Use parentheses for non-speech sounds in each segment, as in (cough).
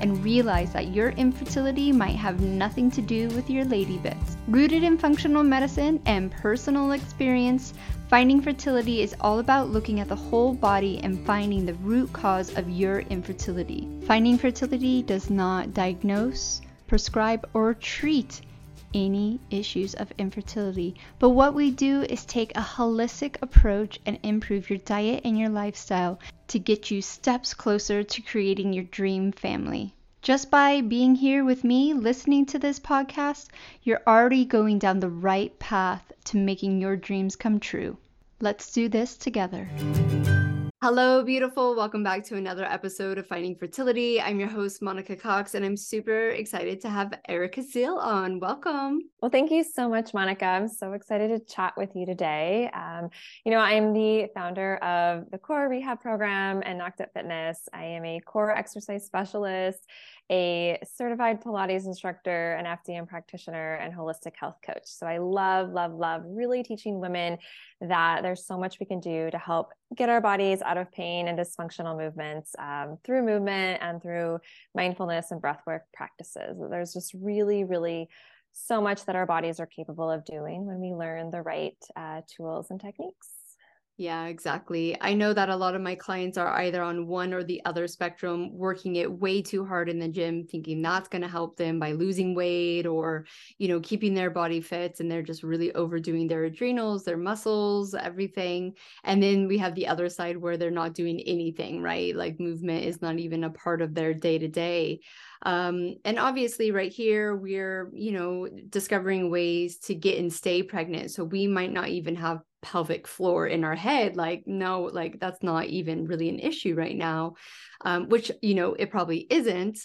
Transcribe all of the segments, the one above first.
and realize that your infertility might have nothing to do with your lady bits. Rooted in functional medicine and personal experience, Finding Fertility is all about looking at the whole body and finding the root cause of your infertility. Finding Fertility does not diagnose, prescribe, or treat any issues of infertility. But what we do is take a holistic approach and improve your diet and your lifestyle to get you steps closer to creating your dream family. Just by being here with me, listening to this podcast, you're already going down the right path to making your dreams come true. Let's do this together. Hello, beautiful. Welcome back to another episode of Finding Fertility. I'm your host, Monica Cox, and I'm super excited to have Erica Ziel on. Welcome. Well, thank you so much, Monica. I'm so excited to chat with you today. Um, you know, I'm the founder of the Core Rehab Program and Knocked Up Fitness. I am a core exercise specialist a certified Pilates instructor, an FDN practitioner, and holistic health coach. So I love, love, love really teaching women that there's so much we can do to help get our bodies out of pain and dysfunctional movements um, through movement and through mindfulness and breathwork practices. There's just really, really so much that our bodies are capable of doing when we learn the right uh, tools and techniques. Yeah, exactly. I know that a lot of my clients are either on one or the other spectrum, working it way too hard in the gym, thinking that's going to help them by losing weight or, you know, keeping their body fit. And they're just really overdoing their adrenals, their muscles, everything. And then we have the other side where they're not doing anything, right? Like movement is not even a part of their day to day. Um, and obviously, right here, we're, you know, discovering ways to get and stay pregnant. So we might not even have pelvic floor in our head like no like that's not even really an issue right now um, which you know it probably isn't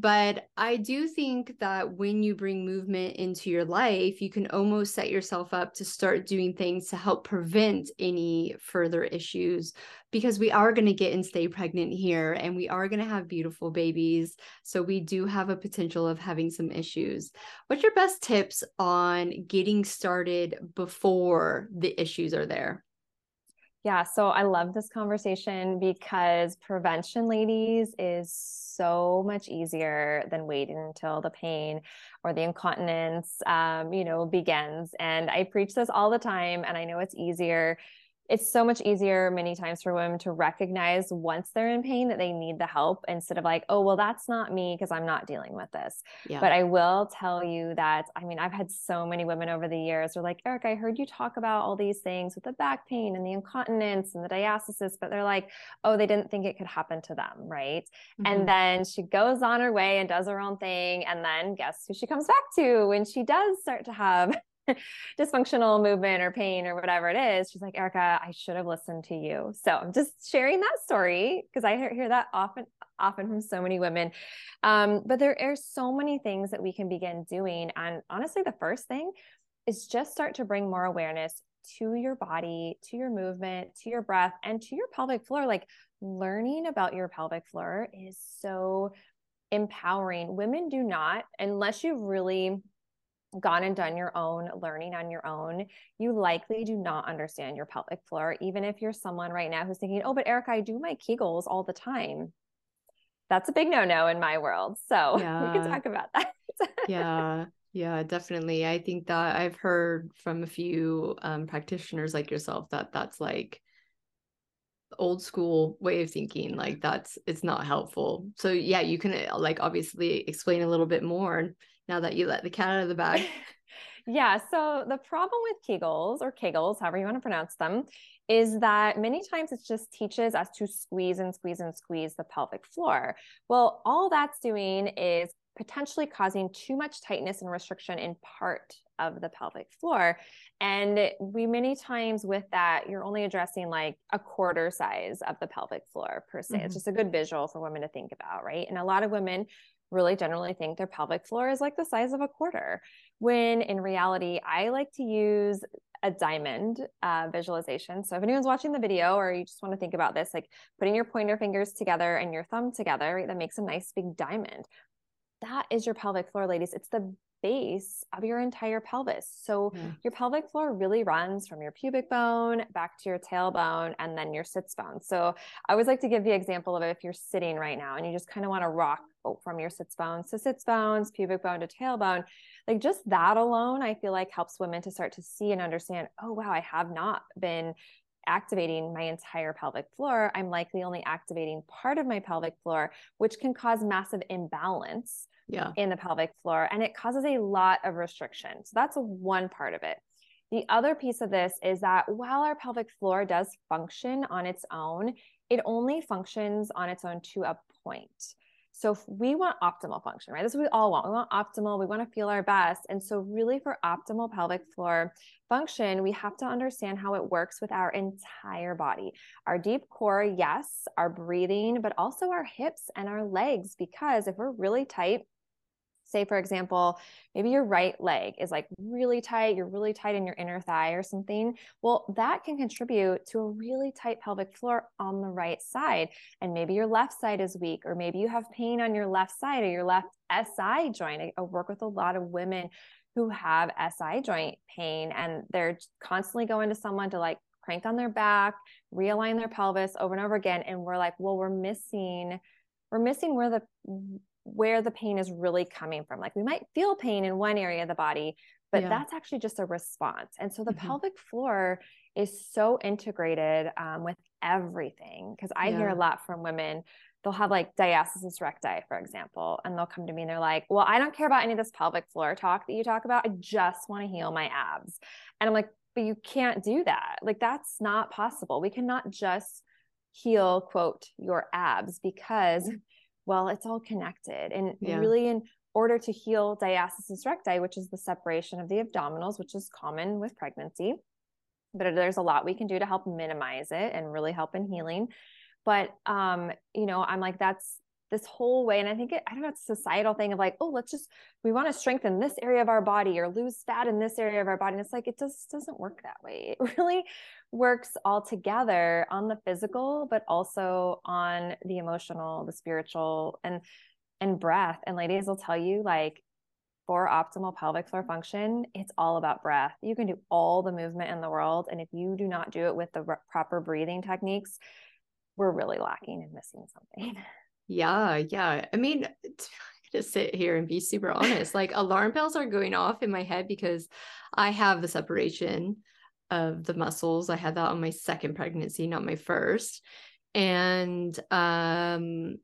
but I do think that when you bring movement into your life, you can almost set yourself up to start doing things to help prevent any further issues because we are going to get and stay pregnant here and we are going to have beautiful babies. So we do have a potential of having some issues. What's your best tips on getting started before the issues are there? Yeah, so I love this conversation because prevention, ladies, is so much easier than waiting until the pain or the incontinence, um, you know, begins. And I preach this all the time, and I know it's easier it's so much easier many times for women to recognize once they're in pain that they need the help instead of like, oh, well, that's not me because I'm not dealing with this. Yeah. But I will tell you that, I mean, I've had so many women over the years who are like, Eric, I heard you talk about all these things with the back pain and the incontinence and the diastasis, but they're like, oh, they didn't think it could happen to them. Right. Mm-hmm. And then she goes on her way and does her own thing. And then guess who she comes back to when she does start to have (laughs) dysfunctional movement or pain or whatever it is, she's like, Erica, I should have listened to you. So I'm just sharing that story because I hear, that often, often from so many women. Um, but there are so many things that we can begin doing. And honestly, the first thing is just start to bring more awareness to your body, to your movement, to your breath, and to your pelvic floor. Like learning about your pelvic floor is so empowering. Women do not, unless you really gone and done your own learning on your own, you likely do not understand your pelvic floor, even if you're someone right now who's thinking, oh, but Erica, I do my Kegels all the time. That's a big no no in my world. So yeah. (laughs) we can talk about that. yeah. Yeah, definitely. I think that I've heard from a few um, practitioners like yourself that that's like old school way of thinking like that's it's not helpful so yeah you can like obviously explain a little bit more now that you let the cat out of the bag? (laughs) yeah. So the problem with Kegels or Kegels, however you want to pronounce them, is that many times it just teaches us to squeeze and squeeze and squeeze the pelvic floor. Well, all that's doing is potentially causing too much tightness and restriction in part of the pelvic floor. And we many times with that, you're only addressing like a quarter size of the pelvic floor per se. Mm-hmm. It's just a good visual for women to think about, right? And a lot of women really generally think their pelvic floor is like the size of a quarter when in reality i like to use a diamond uh, visualization. So if anyone's watching the video or you just want to think about this, like putting your pointer fingers together and your thumb together, right, that makes a nice big diamond. That is your pelvic floor, ladies. It's the base of your entire pelvis. So yeah. your pelvic floor really runs from your pubic bone back to your tailbone and then your sits bone. So I always like to give the example of if you're sitting right now and you just kind of want to rock from your sits bones to sits bones, pubic bone to tailbone like just that alone i feel like helps women to start to see and understand oh wow i have not been activating my entire pelvic floor i'm likely only activating part of my pelvic floor which can cause massive imbalance yeah. in the pelvic floor and it causes a lot of restriction. So that's one part of it. The other piece of this is that while our pelvic floor does function on its own it only functions on its own to a point so if we want optimal function, right? That's what we all want. We want optimal. We want to feel our best. And so really for optimal pelvic floor function, we have to understand how it works with our entire body. Our deep core, yes, our breathing, but also our hips and our legs because if we're really tight, say for example maybe your right leg is like really tight you're really tight in your inner thigh or something. Well that can contribute to a really tight pelvic floor on the right side and maybe your left side is weak or maybe you have pain on your left side or your left SI joint. I work with a lot of women who have SI joint pain and they're constantly going to someone to like crank on their back realign their pelvis over and over again and we're like well we're missing we're missing where the where the pain is really coming from. Like we might feel pain in one area of the body, but yeah. that's actually just a response. And so the mm-hmm. pelvic floor is so integrated um, with everything. Because I yeah. hear a lot from women, they'll have like diastasis recti, for example, and they'll come to me and they're like, Well, I don't care about any of this pelvic floor talk that you talk about. I just want to heal my abs. And I'm like, But you can't do that. Like, that's not possible. We cannot just heal, quote, your abs because well, it's all connected. And yeah. really, in order to heal diastasis recti, which is the separation of the abdominals, which is common with pregnancy, but there's a lot we can do to help minimize it and really help in healing. But um, you know, I'm like, that's this whole way. And I think it, I don't know, it's a societal thing of like, oh, let's just, we want to strengthen this area of our body or lose fat in this area of our body. And it's like, it just doesn't work that way. (laughs) It really works all together on the physical, but also on the emotional, the spiritual and, and breath. And ladies will tell you like, for optimal pelvic floor function, it's all about breath. You can do all the movement in the world. And if you do not do it with the proper breathing techniques, we're really lacking and missing something. (laughs) Yeah, yeah. I mean, (laughs) to sit here and be super honest, like alarm bells are going off in my head because I have the separation of the muscles. I had that on my second pregnancy, not my first. And um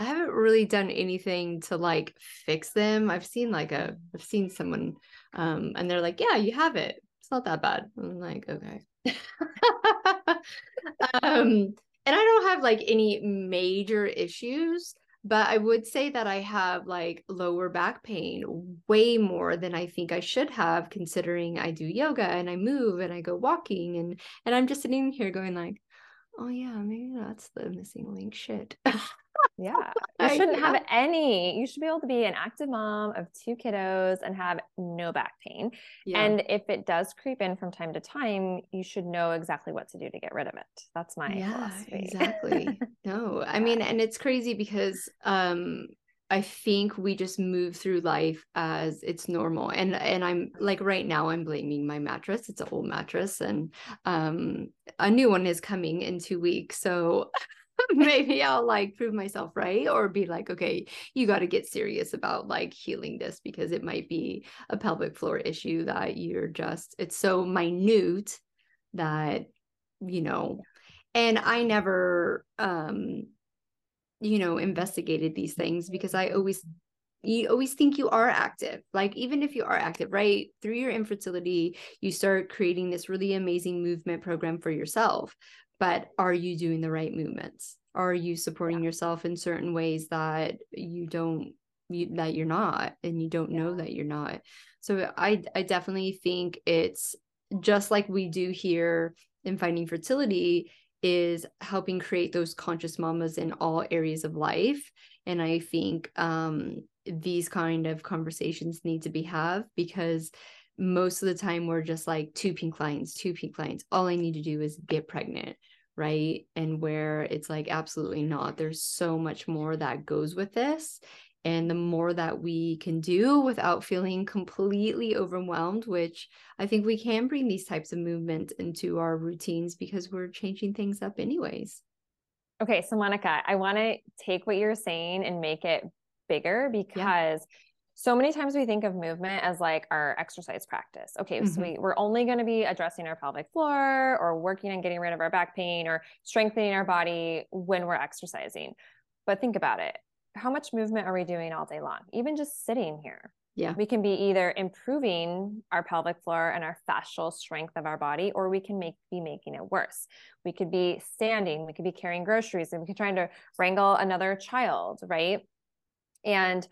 I haven't really done anything to like fix them. I've seen like a I've seen someone um and they're like, "Yeah, you have it. It's not that bad." I'm like, "Okay." (laughs) um and I don't have like any major issues, but I would say that I have like lower back pain way more than I think I should have considering I do yoga and I move and I go walking and and I'm just sitting here going like, "Oh yeah, maybe that's the missing link shit." (laughs) Yeah. You shouldn't have any. You should be able to be an active mom of two kiddos and have no back pain. Yeah. And if it does creep in from time to time, you should know exactly what to do to get rid of it. That's my yeah, philosophy. exactly. (laughs) no, I mean, and it's crazy because um I think we just move through life as it's normal. And and I'm like right now I'm blaming my mattress. It's an old mattress and um a new one is coming in 2 weeks. So (laughs) maybe I'll like prove myself right or be like, okay, you got to get serious about like healing this because it might be a pelvic floor issue that you're just, it's so minute that, you know, and I never, um, you know, investigated these things because I always you always think you are active. Like even if you are active right through your infertility you start creating this really amazing movement program for yourself but are you doing the right movements? Are you supporting yeah. yourself in certain ways that you don't you, that you're not and you don't yeah. know that you're not? So i i definitely think it's just like we do here in finding fertility is helping create those conscious mamas in all areas of life. And i think um, these kind of conversations need to be have because most of the time we're just like two pink lines two pink lines. All i need to do is get pregnant right? And where it's like absolutely not. There's so much more that goes with this. And the more that we can do without feeling completely overwhelmed which i think we can bring these types of movements into our routines because we're changing things up anyways. Okay so monica i want to take what you're saying and make it bigger because yeah. So many times we think of movement as like our exercise practice. Okay, mm-hmm. so we, we're only going to be addressing our pelvic floor or working on getting rid of our back pain or strengthening our body when we're exercising. But think about it. How much movement are we doing all day long? Even just sitting here. Yeah. We can be either improving our pelvic floor and our fascial strength of our body, or we can make be making it worse. We could be standing, we could be carrying groceries, and we could trying to wrangle another child, right? And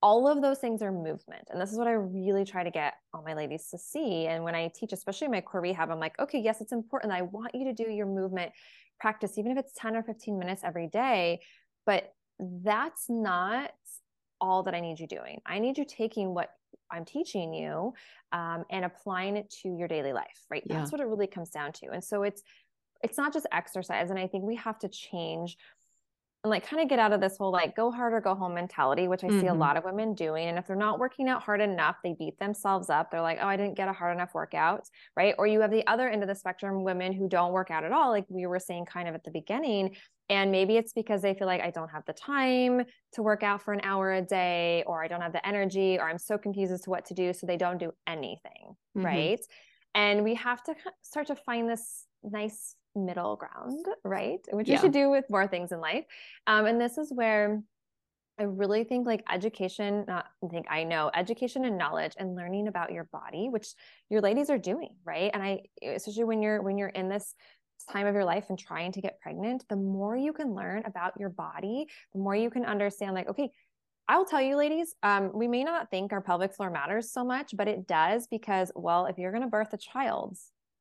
all of those things are movement. And this is what I really try to get all my ladies to see. And when I teach, especially my core rehab, I'm like, okay, yes, it's important. I want you to do your movement practice, even if it's 10 or 15 minutes every day. But that's not all that I need you doing. I need you taking what I'm teaching you um, and applying it to your daily life, right? Yeah. That's what it really comes down to. And so it's it's not just exercise. And I think we have to change and like kind of get out of this whole like go hard or go home mentality, which I mm-hmm. see a mm-hmm. lot of women doing. And if they're not working out hard enough, they beat themselves up. They're like, oh, I didn't get a hard enough workout. Right. Or you have the other end of the spectrum, women who don't work out at all, like we were saying kind of at the beginning. And maybe it's because they feel like I don't have the time to work out for an hour a day, or I don't have the energy, or I'm so confused as to what to do. So they don't do anything. Mm-hmm. Right. And we have to start to find this nice middle ground, right? Which yeah. you should do with more things in life. Um, and this is where I really think like education, not I think I know education and knowledge and learning about your body, which your ladies are doing, right? And I especially when you're when you're in this time of your life and trying to get pregnant, the more you can learn about your body, the more you can understand like, okay, I'll tell you, ladies, um, we may not think our pelvic floor matters so much, but it does because, well, if you're going to birth a child,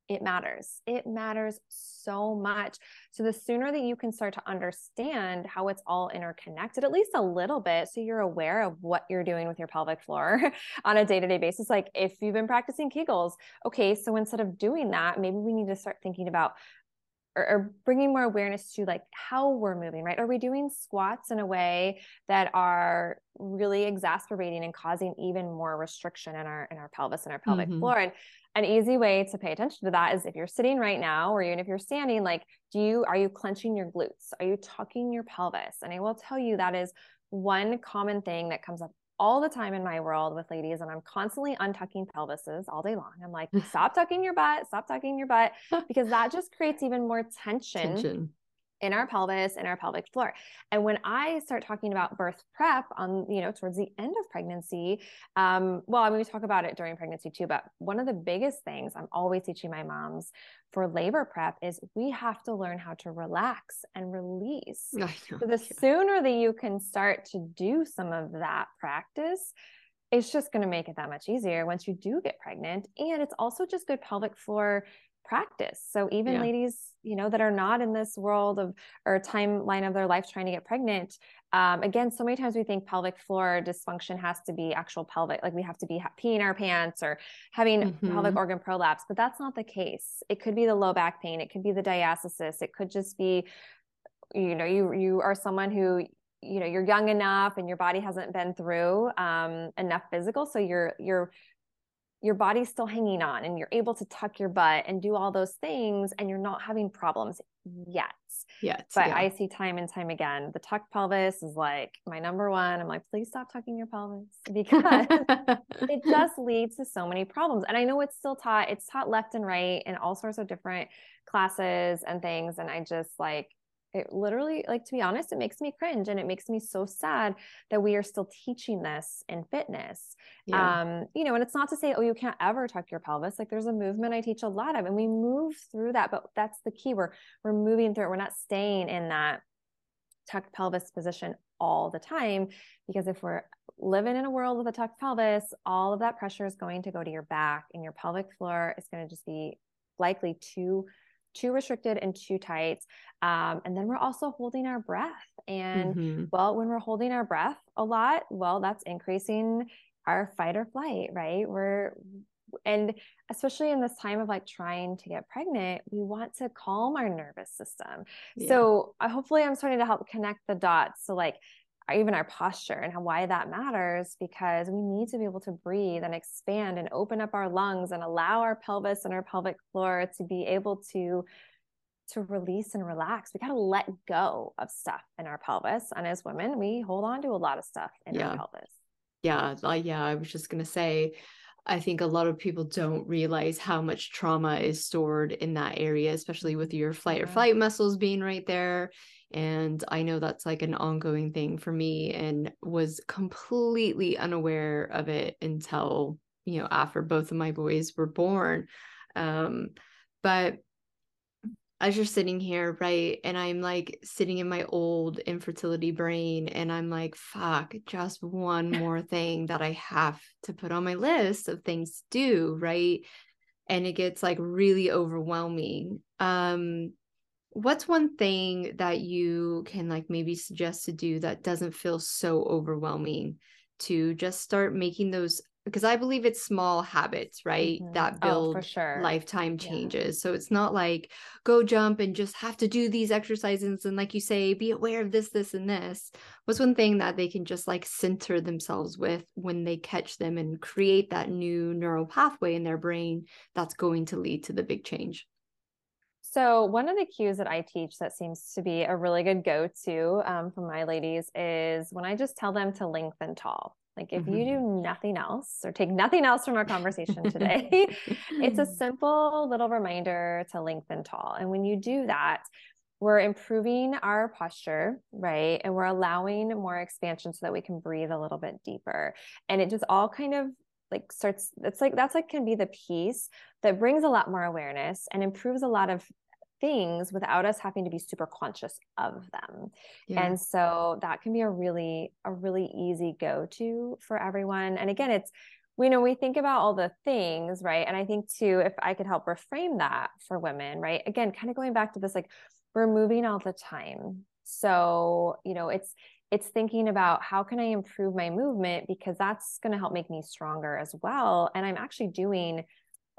it matters. It matters so much. So the sooner that you can start to understand how it's all interconnected, at least a little bit, so you're aware of what you're doing with your pelvic floor (laughs) on a day to day basis. Like if you've been practicing Kegels, okay, so instead of doing that, maybe we need to start thinking about or, or, bringing more awareness to like how we're moving right? Are we doing squats in a way that are really exacerbating and causing even more restriction in our in our pelvis and our pelvic mm-hmm. floor? And an easy way to pay attention to that is if you're sitting right now or even if you're standing like do you are you clenching your glutes? Are you tucking your pelvis? And i will tell you that is one common thing that comes up all the time in my world with ladies and I'm constantly untucking pelvises all day long. I'm like, (laughs) stop tucking your butt, stop tucking your butt, because that just creates even more tension, tension in our pelvis and our pelvic floor. And when I start talking about birth prep on, you know, towards the end of pregnancy, um, well, I mean, we talk about it during pregnancy too, but one of the biggest things I'm always teaching my moms for labor prep is we have to learn how to relax and release. So the sooner that you can start to do some of that practice, it's just going to make it that much easier once you do get pregnant. And it's also just good pelvic floor practice. So even yeah. ladies, you know, that are not in this world of or timeline of their life trying to get pregnant, um, again, so many times we think pelvic floor dysfunction has to be actual pelvic, like we have to be peeing our pants or having mm-hmm. pelvic organ prolapse, but that's not the case. It could be the low back pain, it could be the diastasis, it could just be, you know, you you are someone who you know you're young enough and your body hasn't been through um, enough physical so you're you're your body's still hanging on and you're able to tuck your butt and do all those things and you're not having problems yet. Yet. But yeah. I see time and time again, the tucked pelvis is like my number one. I'm like, please stop tucking your pelvis (laughs) because it (laughs) just leads to so many problems. And I know it's still taught, it's taught left and right in all sorts of different classes and things. And I just like, it literally like to be honest it makes me cringe and it makes me so sad that we are still teaching this in fitness. Yeah. um you know and it's not to say oh you can't ever tuck your pelvis. Like there's a movement i teach a lot of and we move through that but that's the key. We're we're moving through it. We're not staying in that tucked pelvis position all the time because if we're living in a world with a tucked pelvis all of that pressure is going to go to your back and your pelvic floor is going to just be likely too too restricted and too tight. Um, and then we're also holding our breath. And mm-hmm. well, when we're holding our breath a lot, well, that's increasing our fight or flight, right? We're and especially in this time of like trying to get pregnant we want to calm our nervous system yeah. so uh, hopefully i'm starting to help connect the dots so like even our posture and how, why that matters because we need to be able to breathe and expand and open up our lungs and allow our pelvis and our pelvic floor to be able to to release and relax. We got to let go of stuff in our pelvis. And as women, we hold on to a lot of stuff in yeah. our pelvis. Yeah. Yeah. I was just going to say, I think a lot of people don't realize how much trauma is stored in that area, especially with your flight or flight muscles being right there and I know that's like an ongoing thing for me and was completely unaware of it until, you know, after both of my boys were born. Um, but as you're sitting here, right, and I'm like sitting in my old infertility brain, and I'm like, fuck, just one (laughs) more thing that I have to put on my list of things to do, right? And it gets like really overwhelming. Um, what's one thing that you can like maybe suggest to do that doesn't feel so overwhelming to just start making those because I believe it's small habits, right? Mm-hmm. That build oh, sure. lifetime changes. Yeah. So it's not like go jump and just have to do these exercises and like you say, be aware of this, this, and this. What's one thing that they can just like center themselves with when they catch them and create that new neural pathway in their brain that's going to lead to the big change? So, one of the cues that I teach that seems to be a really good go to um, for my ladies is when I just tell them to lengthen tall. Like, if mm-hmm. you do mm-hmm. nothing else or take nothing else from our conversation today, (laughs) (laughs) it's a simple little reminder to lengthen tall. And when you do that, we're improving our posture, right? And we're allowing more expansion so that we can breathe a little bit deeper. And it just all kind of like starts it's like that's like can be the piece that brings a lot more awareness and improves a lot of things without us having to be super conscious of them. Yeah. and so that can be a really a really easy go to for everyone. And again it's we know we think about all the things right? And i think too if i could help reframe that for women right? Again kind of going back to this like we're moving all the time. So you know it's it's thinking about how can I improve my movement because that's going to help make me stronger as well. And I'm actually doing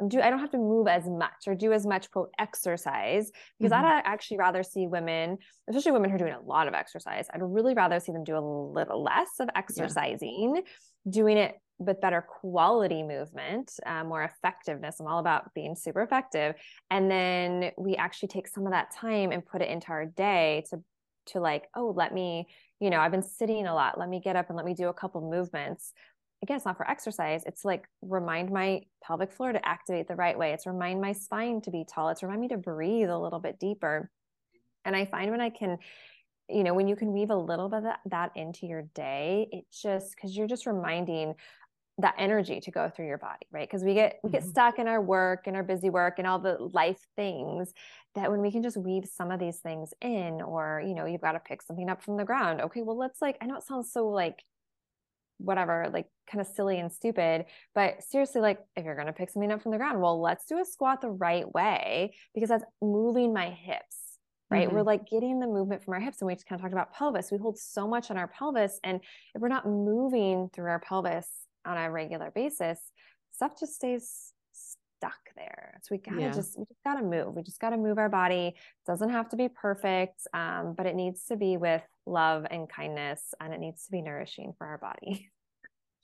do I don't have to move as much or do as much quote exercise because mm-hmm. I'd actually rather see women, especially women who are doing a lot of exercise. I'd really rather see them do a little less of exercising, yeah. doing it with better quality movement, uh, more effectiveness. I'm all about being super effective. And then we actually take some of that time and put it into our day to to like, oh, let me you know, I've been sitting a lot. Let me get up and let me do a couple movements. Again, it's not for exercise. It's like remind my pelvic floor to activate the right way. It's remind my spine to be tall. It's remind me to breathe a little bit deeper. And I find when I can, you know, when you can weave a little bit of that, that into your day, it just because you're just reminding that energy to go through your body right because we get we get mm-hmm. stuck in our work and our busy work and all the life things that when we can just weave some of these things in or you know you've got to pick something up from the ground okay well let's like i know it sounds so like whatever like kind of silly and stupid but seriously like if you're going to pick something up from the ground well let's do a squat the right way because that's moving my hips right? Mm-hmm. We're like getting the movement from our hips. And we just kind of talked about pelvis. We hold so much on our pelvis. And if we're not moving through our pelvis on a regular basis, stuff just stays stuck there. So we gotta yeah. just we just gotta move. We just gotta move our body. It doesn't have to be perfect, um, but it needs to be with love and kindness, and it needs to be nourishing for our body. (laughs)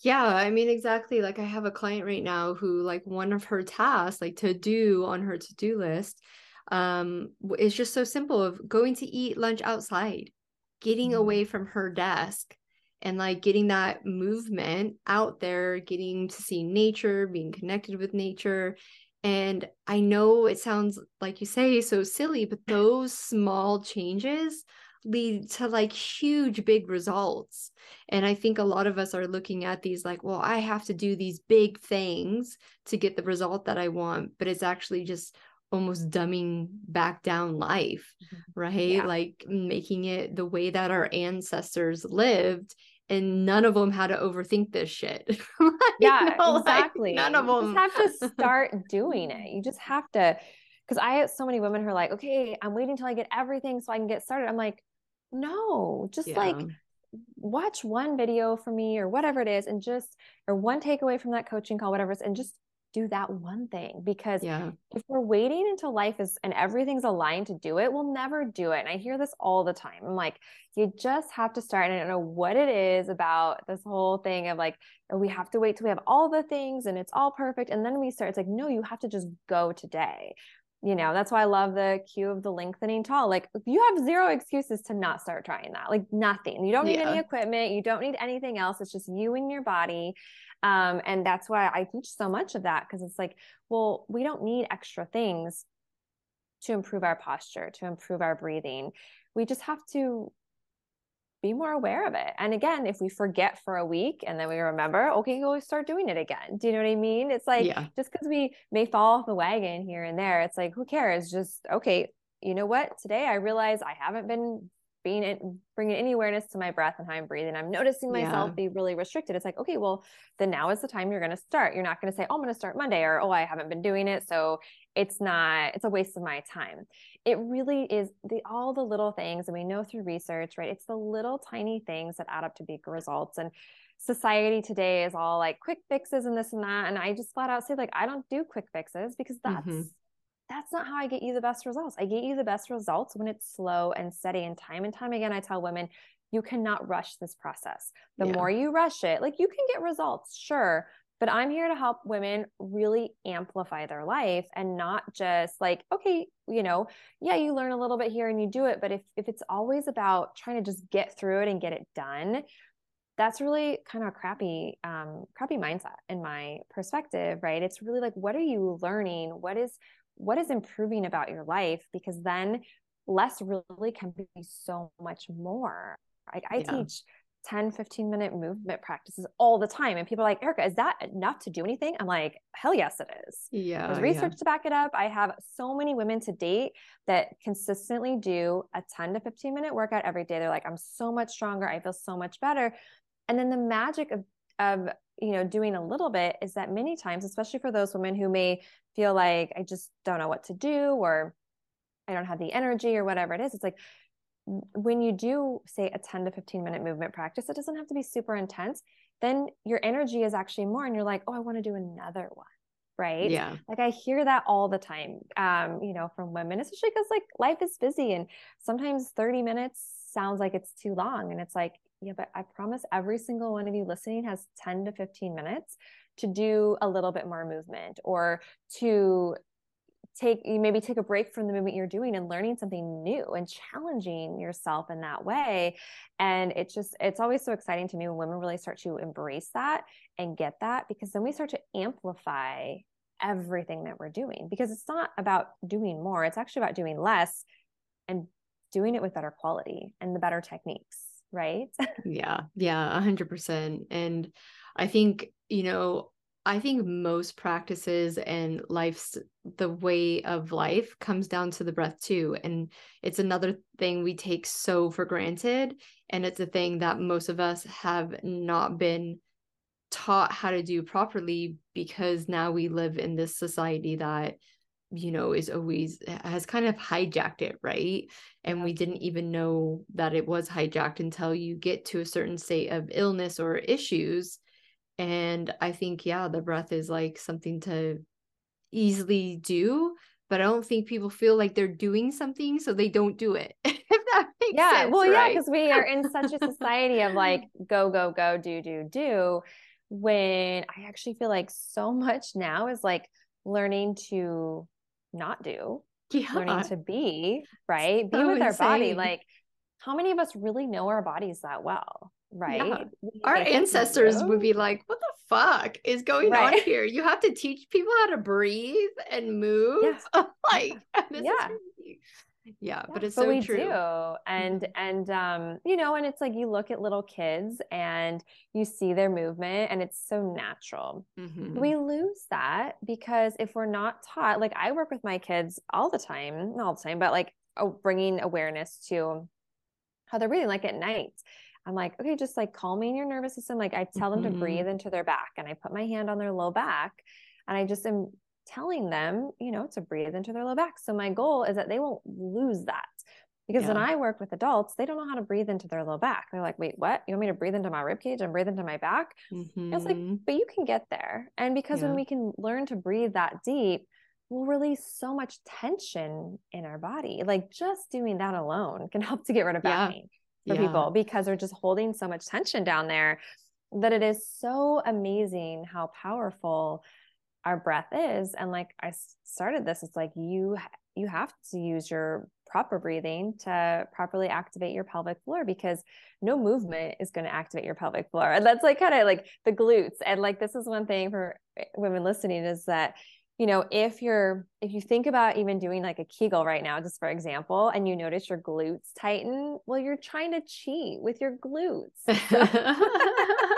Yeah, I mean exactly. Like I have a client right now who like one of her tasks like to do on her to-do list um is just so simple of going to eat lunch outside, getting mm-hmm. away from her desk and like getting that movement out there, getting to see nature, being connected with nature. And I know it sounds like you say so silly, but those small changes lead to like huge big results. And I think a lot of us are looking at these like, well, I have to do these big things to get the result that I want, but it's actually just almost dumbing back down life, mm-hmm. right? Yeah. Like making it the way that our ancestors lived and none of them had to overthink this shit. (laughs) like, yeah, exactly. Like, none of them. You just have to (laughs) start doing it. You just have to because I have so many women who are like, okay, I'm waiting until I get everything so I can get started. I'm like, no, just yeah. like watch one video for me or whatever it is and just or one takeaway from that coaching call whatever it is and just do that one thing because yeah. if we're waiting until life is and everything's aligned to do it, we'll never do it. And I hear this all the time. I'm like, you just have to start. And I don't know what it is about this whole thing of like, oh, we have to wait till we have all the things and it's all perfect. And then we start, it's like, no, you have to just go today. You know, that's why I love the cue of the lengthening tall. Like, you have zero excuses to not start trying that. Like, nothing. You don't need yeah. any equipment. You don't need anything else. It's just you and your body. Um, and that's why I teach so much of that because it's like, well, we don't need extra things to improve our posture, to improve our breathing. We just have to be more aware of it. And again, if we forget for a week and then we remember, okay, go start doing it again. Do you know what I mean? It's like yeah. just because we may fall off the wagon here and there, it's like, who cares? Just, okay, you know what? Today I realize I haven't been being in, bringing any awareness to my breath and how I'm breathing. I'm noticing myself yeah. be really restricted. It's like, okay, well, then now is the time you're going to start. You're not going to say, oh, I'm going to start Monday or, oh, I haven't been doing it. So it's not, it's a waste of my time. It really is the, all the little things. And we know through research, right? It's the little tiny things that add up to big results. And society today is all like quick fixes and this and that. And I just flat out say, like, I don't do quick fixes because that's, mm-hmm that's not how I get you the best results. I get you the best results when it's slow and steady. And time and time again, I tell women, you cannot rush this process. The yeah. more you rush it, like you can get results, sure. But I'm here to help women really amplify their life and not just like, okay, you know, yeah, you learn a little bit here and you do it. But if, if it's always about trying to just get through it and get it done, that's really kind of a crappy um crappy mindset in my perspective right it's really like what are you learning what is what is improving about your life? Because then less really can be so much more. Like i yeah. teach 10 15 minute movement practices all the time and people are like erica is that enough to do anything? I'm like hell yes it is. Yeah there's research yeah. to back it up. I have so many women to date that consistently do a 10 to 15 minute workout every day. They're like i'm so much stronger. I feel so much better. And then the magic of of you know doing a little bit is that many times especially for those women who may feel like i just don't know what to do or i don't have the energy or whatever it is it's like when you do say a 10 to 15 minute movement practice it doesn't have to be super intense then your energy is actually more and you're like oh i want to do another one right? Yeah. Like i hear that all the time um you know from women especially because like life is busy and sometimes 30 minutes sounds like it's too long and it's like yeah, but I promise every single one of you listening has 10 to 15 minutes to do a little bit more movement or to take maybe take a break from the movement you're doing and learning something new and challenging yourself in that way. And it's just it's always so exciting to me when women really start to embrace that and get that because then we start to amplify everything that we're doing because it's not about doing more. It's actually about doing less and doing it with better quality and the better techniques right? yeah, yeah, 100%. And I think, you know, I think most practices and life's the way of life comes down to the breath too. And it's another thing we take so for granted. And it's a thing that most of us have not been taught how to do properly because now we live in this society that you know is always has kind of hijacked it right and we didn't even know that it was hijacked until you get to a certain state of illness or issues and i think yeah the breath is like something to easily do but i don't think people feel like they're doing something so they don't do it (laughs) if that makes sense. yeah sense, well right? yeah because we are in such a (laughs) society of like go go go do do do when i actually feel like so much now is like learning to not do yeah. learning to be right so be with insane. our body like how many of us really know our bodies that well right yeah. our ancestors would be like what the fuck is going right. on here you have to teach people how to breathe and move yeah. (laughs) like (laughs) yeah yeah, but it's but so we true. do and mm-hmm. and um you know and it's like you look at little kids and you see their movement and it's so natural mm-hmm. we lose that because if we're not taught like i work with my kids all the time not all the time but like oh, bringing awareness to how they're breathing like at night i'm like okay just like calming your nervous system like i tell mm-hmm. them to mm-hmm. breathe into their back and i put my hand on their low back and i just am telling them, you know, to breathe into their low back. So my goal is that they won't lose that. Because yeah. when I work with adults, they don't know how to breathe into their low back. They're like, wait, what? You want me to breathe into my rib cage and breathe into my back? Mm-hmm. It's like, mm-hmm. but you can get there. And because yeah. when we can learn to breathe that deep, we'll release so much tension in our body. Like just doing that alone can help to get rid of back yeah. pain for people because they're just holding so much tension down there that it is so amazing how powerful our breath is and like i started this it's like you you have to use your proper breathing to properly activate your pelvic floor because no movement is going to activate your pelvic floor. And that's like kind of like the glutes. And like this is one thing for eh, women listening is that you know if you're if you think about even doing like a kegel right now just for example and you notice your glutes tighten well you're trying to cheat with your glutes (laughs) (laughs)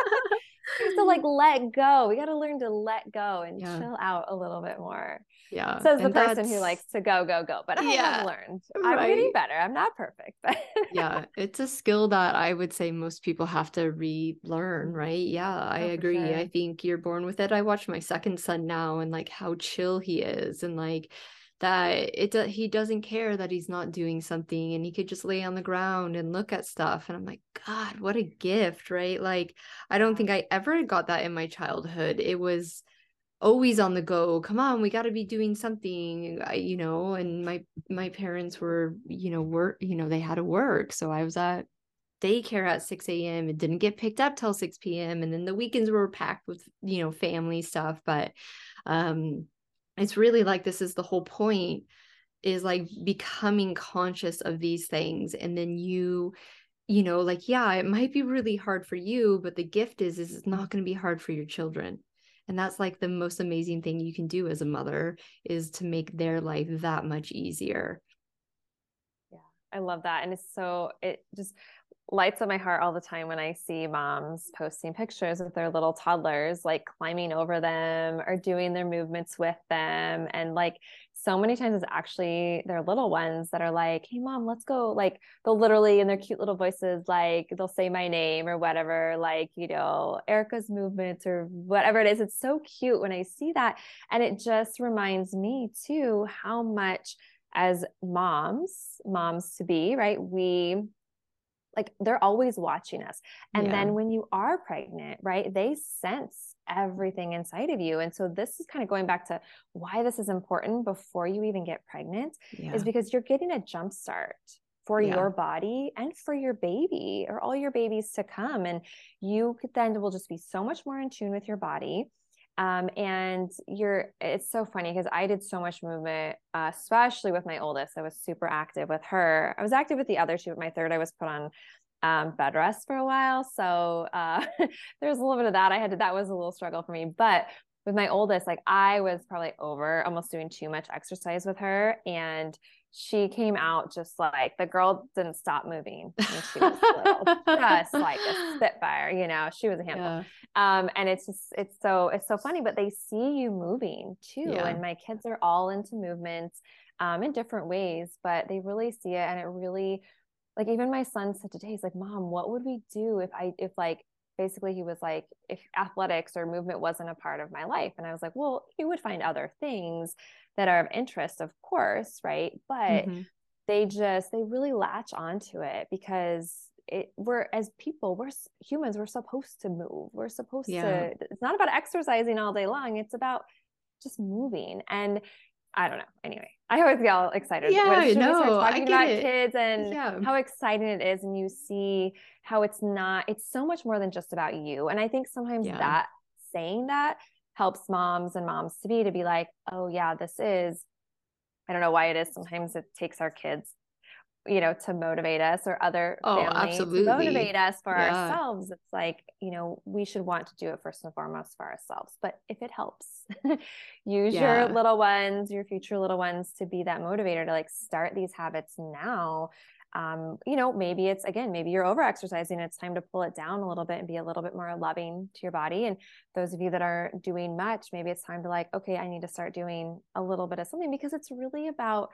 have to like (laughs) let go. We got to learn to let go and yeah. chill out a little bit more. Yeah. Says the person who likes to go, go, go. But I yeah, have learned. Right. I'm getting better. I'm not perfect, but yeah, it's a skill that I would say most people have to relearn, mm-hmm. right? Yeah, I oh, agree. Sure. I think you're born with it. I watch my second son now and like how chill he is and like that it he doesn't care that he's not doing something and he could just lay on the ground and look at stuff and I'm like god what a gift right like I don't think I ever got that in my childhood it was always on the go come on we got to be doing something I, you know and my my parents were you know work you know they had to work so I was at daycare at 6 a.m. It didn't get picked up till 6 p.m. And then the weekends were packed with, you know, family stuff. But um, it's really like this is the whole point is like becoming conscious of these things and then you you know like yeah it might be really hard for you but the gift is is it's not going to be hard for your children. And that's like the most amazing thing you can do as a mother is to make their life that much easier. Yeah i love that and it's so it just lights up my heart all the time when I see moms posting pictures of their little toddlers, like climbing over them or doing their movements with them. And like so many times it's actually their little ones that are like, Hey mom, let's go. Like they'll literally in their cute little voices, like they'll say my name or whatever, like, you know, Erica's movements or whatever it is. It's so cute when I see that. And it just reminds me too how much as moms, moms to be, right? We like they're always watching us and yeah. then when you are pregnant right they sense everything inside of you and so this is kind of going back to why this is important before you even get pregnant yeah. is because you're getting a jump start for yeah. your body and for your baby or all your babies to come and you then will just be so much more in tune with your body um, and you're, it's so funny because I did so much movement, uh, especially with my oldest. I was super active with her. I was active with the other two, but my third, I was put on um, bed rest for a while. So uh, (laughs) there's a little bit of that. I had to, that was a little struggle for me. But with my oldest, like I was probably over almost doing too much exercise with her. And she came out just like the girl didn't stop moving when she was little, just (laughs) like a spitfire, you know, she was a handful. Yeah. Um, and it's just, it's so, it's so funny, but they see you moving too. Yeah. And my kids are all into movements um, in different ways, but they really see it. And it really, like, even my son said today, he's like, mom, what would we do if I, if like, basically he was like if athletics or movement wasn't a part of my life and i was like well you would find other things that are of interest, of course, right? But mm-hmm. they just they really latch onto it because it we're as people, we're humans, we're supposed to move. We're supposed yeah. to it's not about exercising all day long. It's about just moving. And I don't know. Anyway, I always get all excited. Yeah, I know. Talking about it. kids and yeah. how exciting it is, and you see how it's not. It's so much more than just about you. And I think sometimes yeah. that saying that helps moms and moms to be to be like, oh yeah, this is, I don't know why it is. Sometimes it takes our kids, you know, to motivate us or other oh, absolutely. to motivate us for yeah. ourselves. It's like, you know, we should want to do it first and foremost for ourselves. But if it helps, (laughs) use yeah. your little ones, your future little ones to be that motivator to like start these habits now um, you know, maybe it's again, maybe you're over exercising. It's time to pull it down a little bit and be a little bit more loving to your body. And those of you that are doing much, maybe it's time to like, okay, I need to start doing a little bit of something because it's really about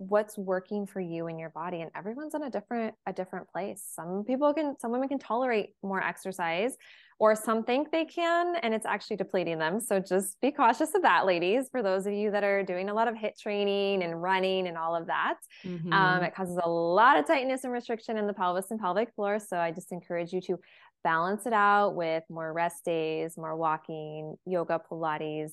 what's working for you in your body and everyone's in a different a different place. Some people can some women can tolerate more exercise or some think they can and it's actually depleting them. So just be cautious of that ladies for those of you that are doing a lot of HIIT training and running and all of that. Um, mm-hmm. um, it causes a lot of tightness and restriction in the pelvis and pelvic floor. So i just encourage you to balance it out with more rest days more walking yoga pilates.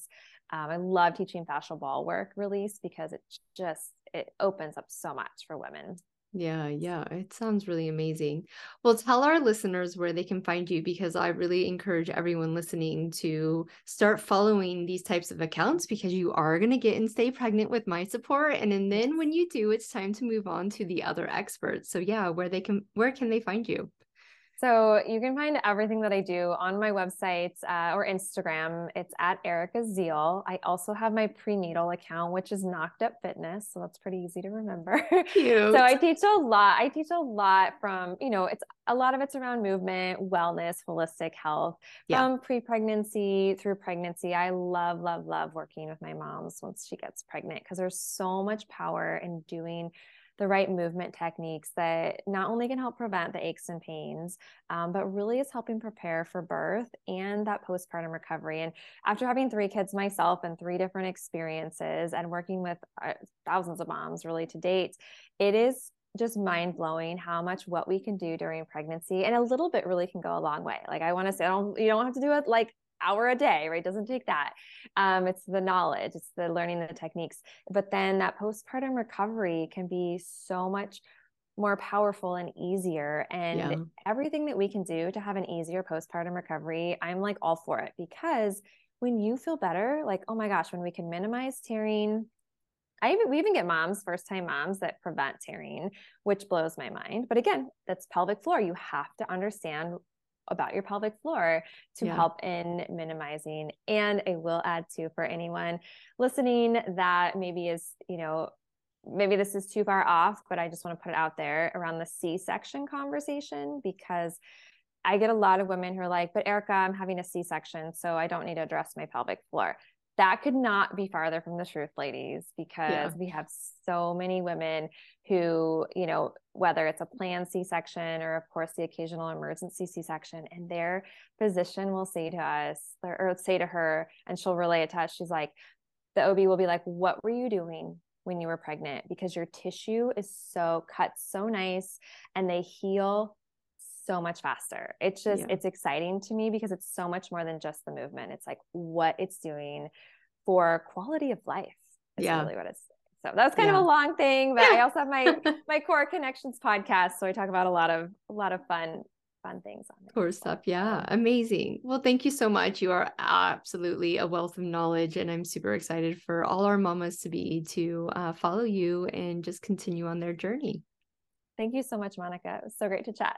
Um, I love teaching fascial ball work release because it just it opens up so much for women. Yeah, yeah, it sounds really amazing. Well, tell our listeners where they can find you because I really encourage everyone listening to start following these types of accounts because you are going to get and stay pregnant with my support and, and then when you do, it's time to move on to the other experts. So yeah, where they can where can they find you? So you can find everything that I do on my website uh, or Instagram. It's at Erica Ziel. I also have my prenatal account, which is Knocked Up Fitness. So that's pretty easy to remember. Cute. (laughs) so I teach a lot. I teach a lot from, you know, it's a lot of it's around movement, wellness, holistic health yeah. from pre-pregnancy through pregnancy. I love, love, love working with my moms once she gets pregnant because there's so much power in doing the right movement techniques that not only can help prevent the aches and pains, um, but really is helping prepare for birth and that postpartum recovery. And after having three kids myself and three different experiences and working with uh, thousands of moms really to date, it is just mind blowing how much what we can do during pregnancy and a little bit really can go a long way. Like I want to say, I don't, you don't have to do it like hour a day, right? Doesn't take that. Um, it's the knowledge, it's the learning the techniques. But then that postpartum recovery can be so much more powerful and easier. And yeah. everything that we can do to have an easier postpartum recovery, I'm like all for it because when you feel better, like, oh my gosh, when we can minimize tearing, I even we even get moms, first time moms that prevent tearing, which blows my mind. But again, that's pelvic floor. You have to understand about your pelvic floor to yeah. help in minimizing. And I will add too for anyone listening that maybe is, you know, maybe this is too far off, but I just want to put it out there around the C section conversation because I get a lot of women who are like, but Erica, I'm having a C section, so I don't need to address my pelvic floor that could not be farther from the truth ladies because yeah. we have so many women who you know whether it's a planned c-section or of course the occasional emergency c-section and their physician will say to us or say to her and she'll relay it to us she's like the ob will be like what were you doing when you were pregnant because your tissue is so cut so nice and they heal so much faster. It's just, yeah. it's exciting to me because it's so much more than just the movement. It's like what it's doing for quality of life. yeah. really what it's. So that's kind yeah. of a long thing, but I (laughs) also have my my core connections podcast. So I talk about a lot of a lot of fun fun things on. Core stuff. Yeah. Amazing. Well, thank you so much. You are absolutely a wealth of knowledge. And I'm super excited for all our mamas to be to uh, follow you and just continue on their journey. Thank you so much, Monica. It was so great to chat.